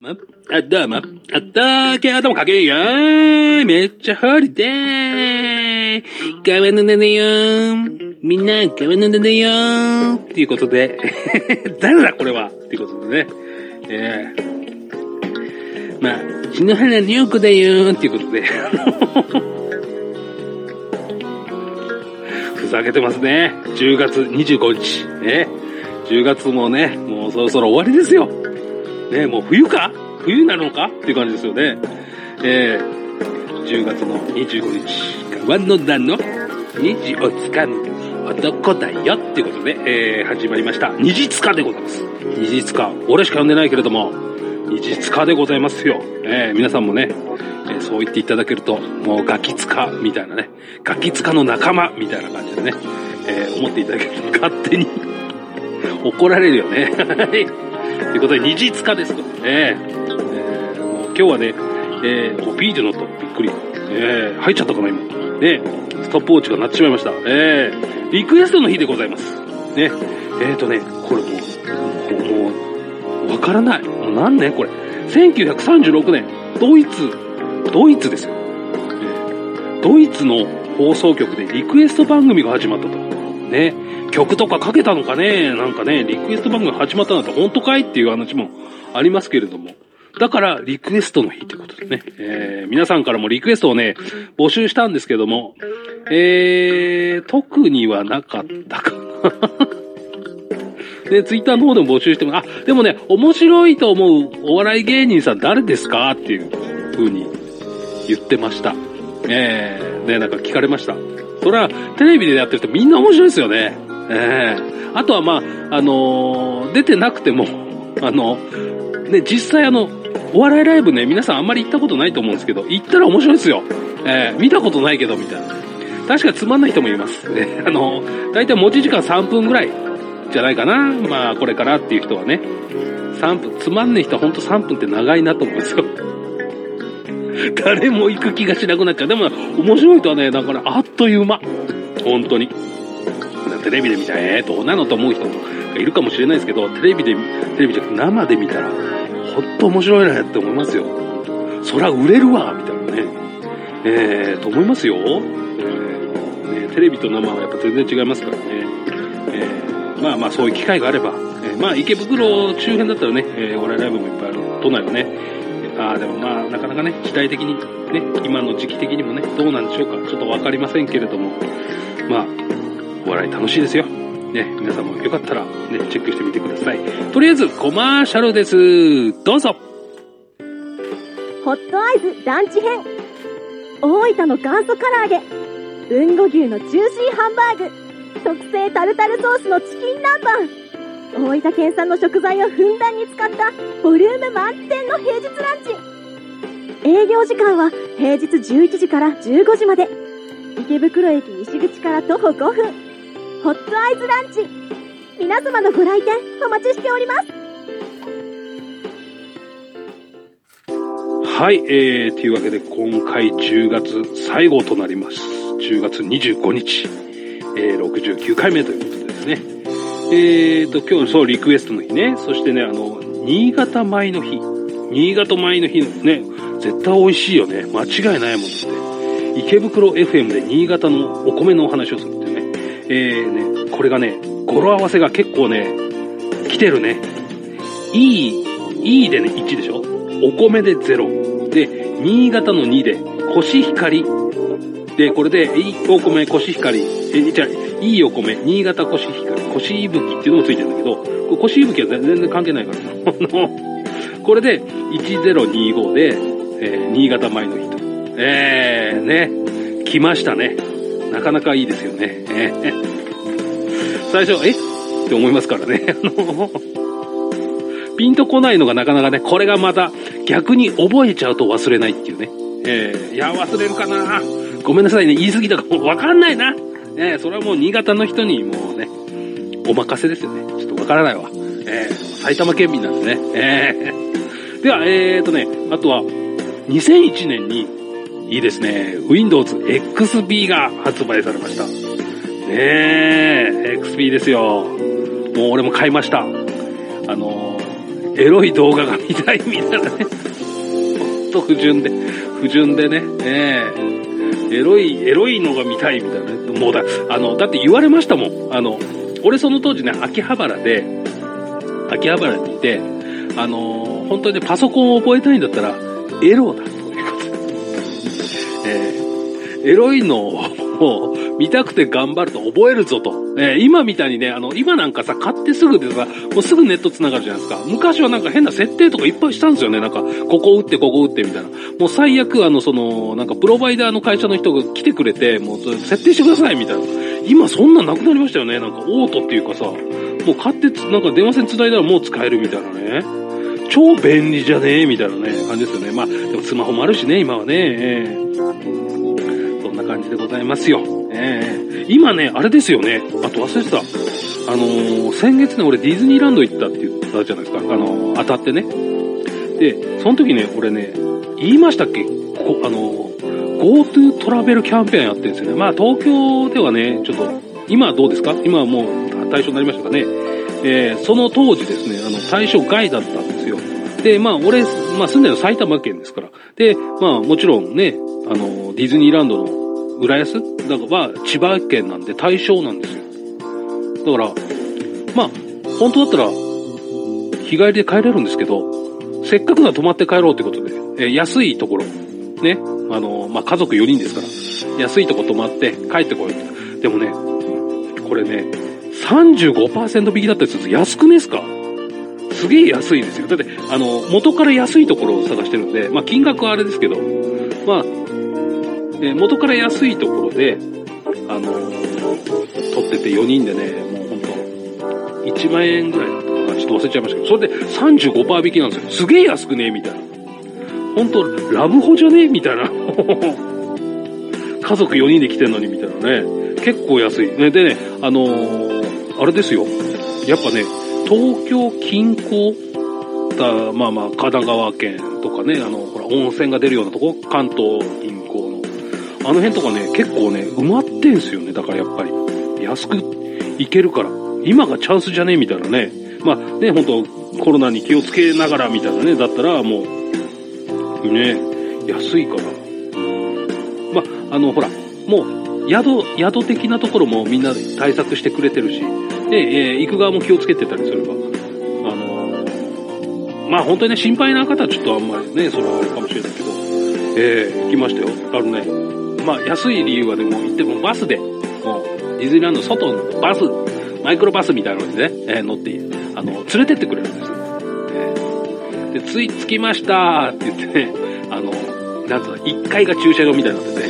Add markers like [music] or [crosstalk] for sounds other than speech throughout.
ま、あ、どうも。あったーけ頭かけよーめっちゃホリデー川のだよみんな川のだよっていうことで、[laughs] 誰だこれはっていうことでね。えー、まあ、篠原涼子だよっていうことで。[laughs] ふざけてますね。10月25日。ね。10月もね、もうそろそろ終わりですよ。ね、もう冬か？冬なのか？っていう感じですよね。えー、10月の25日、川の田の虹をつかむ男だよっていうことで、えー、始まりました。虹つかでございます。虹つか。俺しか呼んでないけれども、虹つかでございますよ。えー、皆さんもね、え、そう言っていただけると、もうガキつかみたいなね、ガキつかの仲間みたいな感じでね、えー、思っていただけると勝手に [laughs] 怒られるよね。[laughs] ということで、虹つかですと。えー、えー、もう今日はね、えー、ピーで乗った。びっくり。えー、入っちゃったかな、今。ね、ストップウォッチが鳴ってしまいました。えー、リクエストの日でございます。ね、えーとね、これもう、もう、わからない。もう何年これ。1936年、ドイツ、ドイツですよ。ドイツの放送局でリクエスト番組が始まったと。ね。曲とかかけたのかねなんかね、リクエスト番組始まったなんて本当かいっていう話もありますけれども。だから、リクエストの日ということですね。えー、皆さんからもリクエストをね、募集したんですけども、えー、特にはなかったかな。で、[laughs] ツイッターの方でも募集しても、あ、でもね、面白いと思うお笑い芸人さん誰ですかっていう風に言ってました。えー、ね、なんか聞かれました。それは、テレビでやってる人みんな面白いですよね。ええー、あとはまあ、あのー、出てなくても、あの、ね、実際あの、お笑いライブね、皆さんあんまり行ったことないと思うんですけど、行ったら面白いですよ。えー、見たことないけど、みたいな。確かつまんない人もいます。ね、あの、大体持ち時間3分ぐらいじゃないかな。まあ、これからっていう人はね。3分、つまんない人はほんと3分って長いなと思うんですよ。誰も行く気がしなくなっちゃう。でも、面白いとはね、だからあっという間。本当に。テレビで見たら、えー、どうなのと思う人がいるかもしれないですけど、テレビで、テレビじゃ生で見たら、ほんと面白いなって思いますよ。そら売れるわ、みたいなね。えー、と思いますよ。えー、ね、テレビと生はやっぱ全然違いますからね。えー、まあまあそういう機会があれば、えー、まあ池袋周辺だったらね、えー、お笑いライブもいっぱいある。都内はね。ああ、でもまあ、なかなかね、時代的に、ね、今の時期的にもね、どうなんでしょうか。ちょっとわかりませんけれども、まあ、お笑い楽しいですよ。ね、皆さんもよかったらね、チェックしてみてください。とりあえず、コマーシャルです。どうぞホットアイズランチ編。大分の元祖唐揚げ。豊後牛のジューシーハンバーグ。特製タルタルソースのチキン南蛮。大分県産の食材をふんだんに使ったボリューム満点の平日ランチ。営業時間は平日11時から15時まで。池袋駅西口から徒歩5分。ホットアイズランチ皆様のご来店お待ちしておりますはい、えー、というわけで今回10月最後となります。10月25日、えー、69回目ということでですね。えーと、今日そうリクエストの日ね、そしてね、あの、新潟米の日。新潟米の日のね、絶対美味しいよね。間違いないもんって。池袋 FM で新潟のお米のお話をするってね。えーね、これがね、語呂合わせが結構ね、来てるね。いい、いいでね、1でしょお米で0。で、新潟の2で、コシヒカリ。で、これで、いいお米、コシヒカリ。え、じゃいいお米、新潟コシヒカリ、コシイブキっていうのもついてるんだけど、コシイブキは全然関係ないから。[laughs] これで、1025で、えー、新潟米の日と。えー、ね、来ましたね。なかなかいいですよね。[laughs] 最初、え？って思いますからね。[laughs] あの、ピンとこないのがなかなかね、これがまた逆に覚えちゃうと忘れないっていうね。えー、いや、忘れるかなごめんなさいね、言い過ぎたかもわかんないな。えー、それはもう新潟の人にもうね、お任せですよね。ちょっとわからないわ。えー、埼玉県民なんでね。えー、では、えーとね、あとは、2001年にいいですね。Windows XP が発売されました。ねえ、XP ですよ。もう俺も買いました。あの、エロい動画が見たいみたいなね。ほんと不純で、不純でね、ええエロい、エロいのが見たいみたいなね。もうだ、あの、だって言われましたもん。あの、俺その当時ね、秋葉原で、秋葉原にいて、あの本当にね、パソコンを覚えたいんだったら、エロだということで。えーエロいのを見たくて頑張ると覚えるぞと。えー今みたいにね、あの、今なんかさ、買ってすぐでさ、もうすぐネット繋がるじゃないですか。昔はなんか変な設定とかいっぱいしたんですよね。なんか、ここ打って、ここ打ってみたいな。もう最悪、あの、その、なんか、プロバイダーの会社の人が来てくれて、もう、設定してくださいみたいな。今そんななくなりましたよね。なんか、オートっていうかさ、もう買って、なんか電話線繋いだらもう使えるみたいなね。超便利じゃねえみたいなね、感じですよね。まあ、でもスマホもあるしね、今はね。ええそんな感じでございますよ。ええ今ね、あれですよね。あと忘れてた。あのー先月ね、俺ディズニーランド行ったって言ったじゃないですか。あのー当たってね。で、その時ね、俺ね、言いましたっけ？こあのー GoTo トラベルキャンペーンやってるんですよね。まあ、東京ではね、ちょっと、今はどうですか？今はもう対象になりましたかね？えーその当時ですね、あの、対象外だったんですよ。で、まあ、俺、まあ、住んでるの埼玉県ですから。で、まあ、もちろんね、あの、ディズニーランドの浦安？だからは千葉県なんで対象なんですよ。だから、まあ、本当だったら、日帰りで帰れるんですけど、せっかくなら泊まって帰ろうってことで、えー安いところ、ね、あの、まあ、家族4人ですから、安いとこ泊まって帰ってこいって。でもね、これね、35%引きだったりすると安くねえすか？すげえ安いですよ。だって、あの、元から安いところを探してるんで、まあ、金額はあれですけど、まあ、えー元から安いところで、あのー取ってて4人でね、もうほんと、1万円ぐらいだったかな。ちょっと忘れちゃいましたけど、それで35%引きなんですよ。すげえ安くねえみたいな。ほんと、ラブホじゃねえみたいな。家族4人で来てんのにみたいなね。結構安い。ね、でね、あのーあれですよ。やっぱね、東京近郊だ、まあまあ、神奈川県とかね、あの、ほら、温泉が出るようなとこ、関東近郊。あの辺とかね、結構ね、埋まってんすよね。だからやっぱり。安く行けるから。今がチャンスじゃねえみたいなね。まあね、本当コロナに気をつけながらみたいなね、だったらもう、ね、安いから。まあ、あの、ほら、もう、宿、宿的なところもみんなで対策してくれてるし、で、えー行く側も気をつけてたりすれば、あのまあ本当にね、心配な方はちょっとあんまりね、それはあれかもしれないけど、えー行きましたよ。あのね、まあ安い理由はでも行ってもバスで、もうディズニーランド外のバス、マイクロバスみたいなのでね、えー乗って、あの、連れてってくれるんですよ。えーで、つい、着きましたって言ってね、あの、なんと1階が駐車場みたいになってて、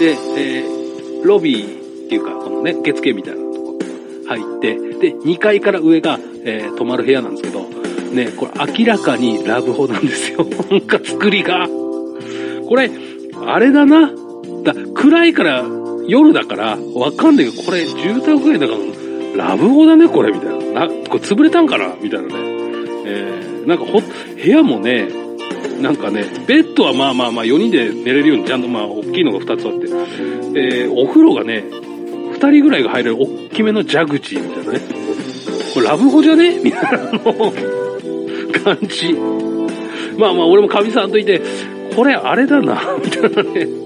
で、えーロビーっていうか、このね、受付みたいなとこ入って、で、2階から上が、えー泊まる部屋なんですけど、ね、これ明らかにラブホなんですよ。[laughs] なんか作りが。これ、あれだな。だ暗いから、夜だから、わかんないけど、これ住宅街だから、ラブホだね、これ、みたいな。な、これ潰れたんかな？みたいなね。えー、なんかほ、部屋もね、なんかね、ベッドはまあまあまあ4人で寝れるようにちゃんとまあ大きいのが2つあって、えー、お風呂がね、2人ぐらいが入れる大きめのジャグジーみたいなね。これラブホじゃね？みたいなの [laughs] 感じ。まあまあ俺もかみさんといて、これあれだな、みたいなね。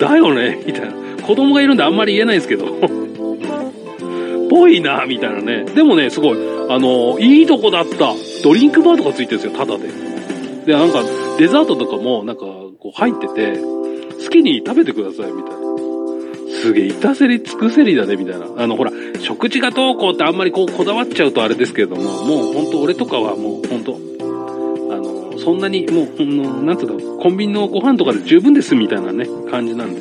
だよね？みたいな。子供がいるんであんまり言えないですけど。[laughs] ぽいな、みたいなね。でもね、すごい、あの、いいとこだった。ドリンクバーとかついてるんですよ、タダで。で、なんか、デザートとかも、なんか、こう入ってて、好きに食べてください、みたいな。すげえ、いたせり尽くせりだね、みたいな。あの、ほら、食事がどうこうってあんまりこう、こだわっちゃうとあれですけれども、もう本当俺とかはもう本当あの、そんなに、もう、ほんの、なんつうの、コンビニのご飯とかで十分です、みたいなね、感じなんで。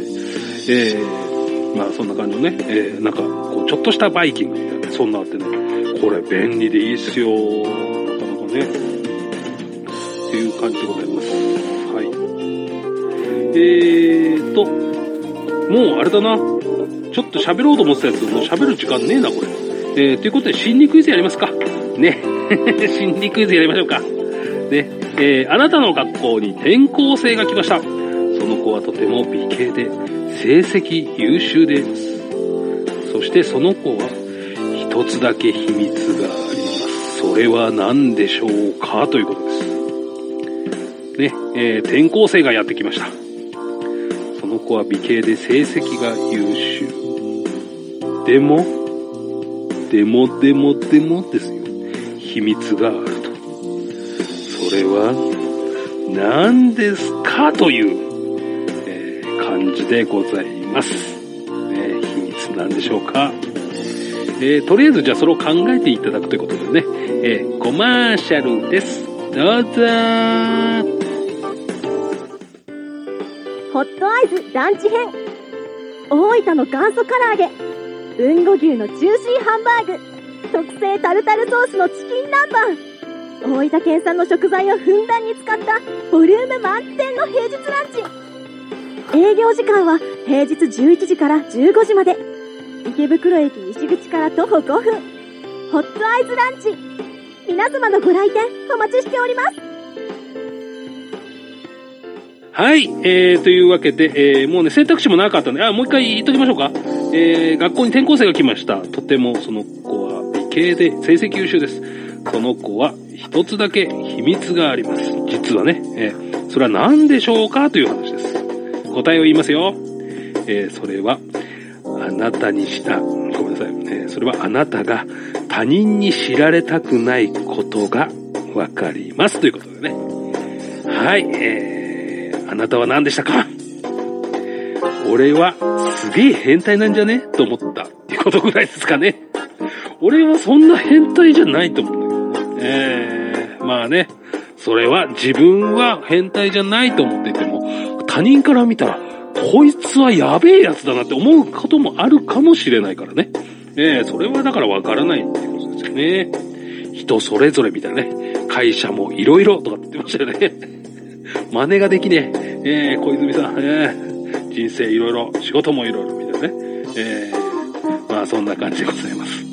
えー、まあそんな感じのね、えー、なんか、こう、ちょっとしたバイキングみたいな、そんなあってね、これ便利でいいっすよ、なかなかね。っていう感じでございます。はい。えーと、もうあれだな。ちょっと喋ろうと思ってたやつ、もう喋る時間ねえな、これ。えー、ということで、心理クイズやりますか。ね。[laughs] 心理クイズやりましょうか。ね。えー、あなたの学校に転校生が来ました。その子はとても美形で、成績優秀です。そしてその子は、一つだけ秘密があります。それは何でしょうか？ということです。ね、えー転校生がやってきました。その子は美形で成績が優秀。でも、でもでもでもですよ。秘密がある。それは何ですかという、えー感じでございます。ね、秘密なんでしょうか。えーとりあえずじゃあそれを考えていただくということでね、えーコマーシャルです。どうぞホットアイズランチ編大分の元祖唐揚げ豊後牛のジューシーハンバーグ特製タルタルソースのチキン南蛮大分県産の食材をふんだんに使ったボリューム満点の平日ランチ営業時間は平日11時から15時まで池袋駅西口から徒歩5分ホットアイズランチ皆様のご来店お待ちしておりますはい、えー、というわけで、えー、もうね、選択肢もなかったんで、あ、もう一回言っときましょうか。えー、学校に転校生が来ました。とてもその子は美形で成績優秀です。その子は一つだけ秘密があります。実はね、えー、それは何でしょうかという話です。答えを言いますよ。えー、それは、あなたにした、ごめんなさい、えそれはあなたが他人に知られたくないことがわかります。ということでね。はい、えー、あなたは何でしたか？俺はすげえ変態なんじゃね？と思ったってことぐらいですかね。俺はそんな変態じゃないと思う。えー、まあね、それは自分は変態じゃないと思っていても、他人から見たら、こいつはやべえやつだなって思うこともあるかもしれないからね。えー、それはだからわからないっていうことですよね。人それぞれみたいなね。会社もいろいろとかって言ってましたよね。真似ができねえ。えー、小泉さん、えー、人生いろいろ、仕事もいろいろみたいなね。えー、まあそんな感じでございます。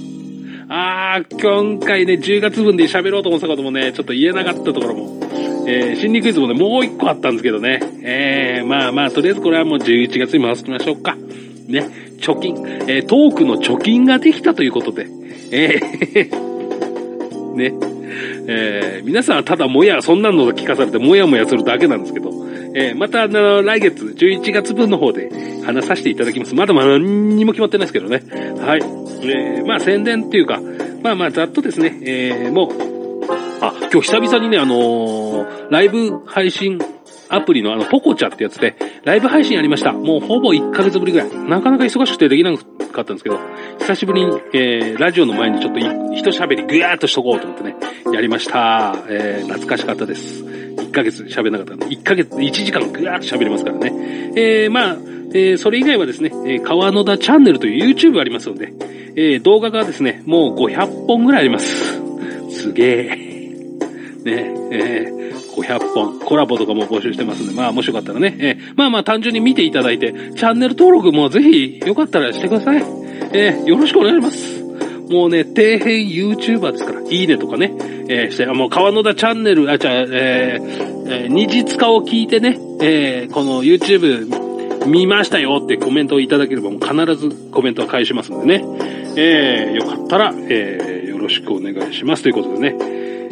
あー、今回ね、10月分で喋ろうと思ったこともね、ちょっと言えなかったところも、えー、心理クイズもね、もう一個あったんですけどね。えー、まあまあ、とりあえずこれはもう11月に回してみましょうか。ね、貯金、えー、トークの貯金ができたということで、えー、ね、えー皆さんはただもや、そんなの聞かされてもやもやするだけなんですけど、えーまたあの、来月、11月分の方で話させていただきます。まだまだ何にも決まってないですけどね。はい。えーまあ宣伝っていうか、まあまあざっとですね、えーもう、あ、今日久々にね、あのーライブ配信アプリのあの、ポコチャってやつで、ライブ配信やりました。もうほぼ1ヶ月ぶりぐらい。なかなか忙しくてできなかったんですけど、久しぶりに、えー、ラジオの前にちょっと一喋りぐやーっとしとこうと思ってね、やりました。えー、懐かしかったです。1ヶ月喋んなかったんで、1ヶ月、1時間ぐやーっと喋りますからね。えー、まあ、えー、それ以外はですね、え、川野田チャンネルという YouTube がありますので、えー、動画がですね、もう500本ぐらいあります。すげえ。ね、えー、500本、コラボとかも募集してますんで、まあ、もしよかったらね、えーまあまあ、単純に見ていただいて、チャンネル登録もぜひ、よかったらしてください。えーよろしくお願いします。もうね、底辺 YouTuber ですから、いいねとかね、えーして、もう、川野田チャンネル、あ、じゃあ、えーえー二実化を聞いてね、えーこの YouTube 見ましたよってコメントをいただければ、もう必ずコメントは返しますんでね、えーよかったら、えーよろしくお願いしますということでね、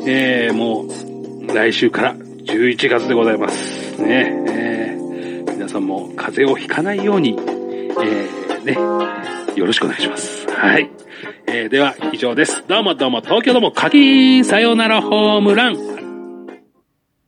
えーもう、来週から11月でございます。ね、えー皆さんも風邪をひかないように、えーね、よろしくお願いします。はい。えーでは、以上です。どうもどうも、東京どうも、かきさよならホームラン。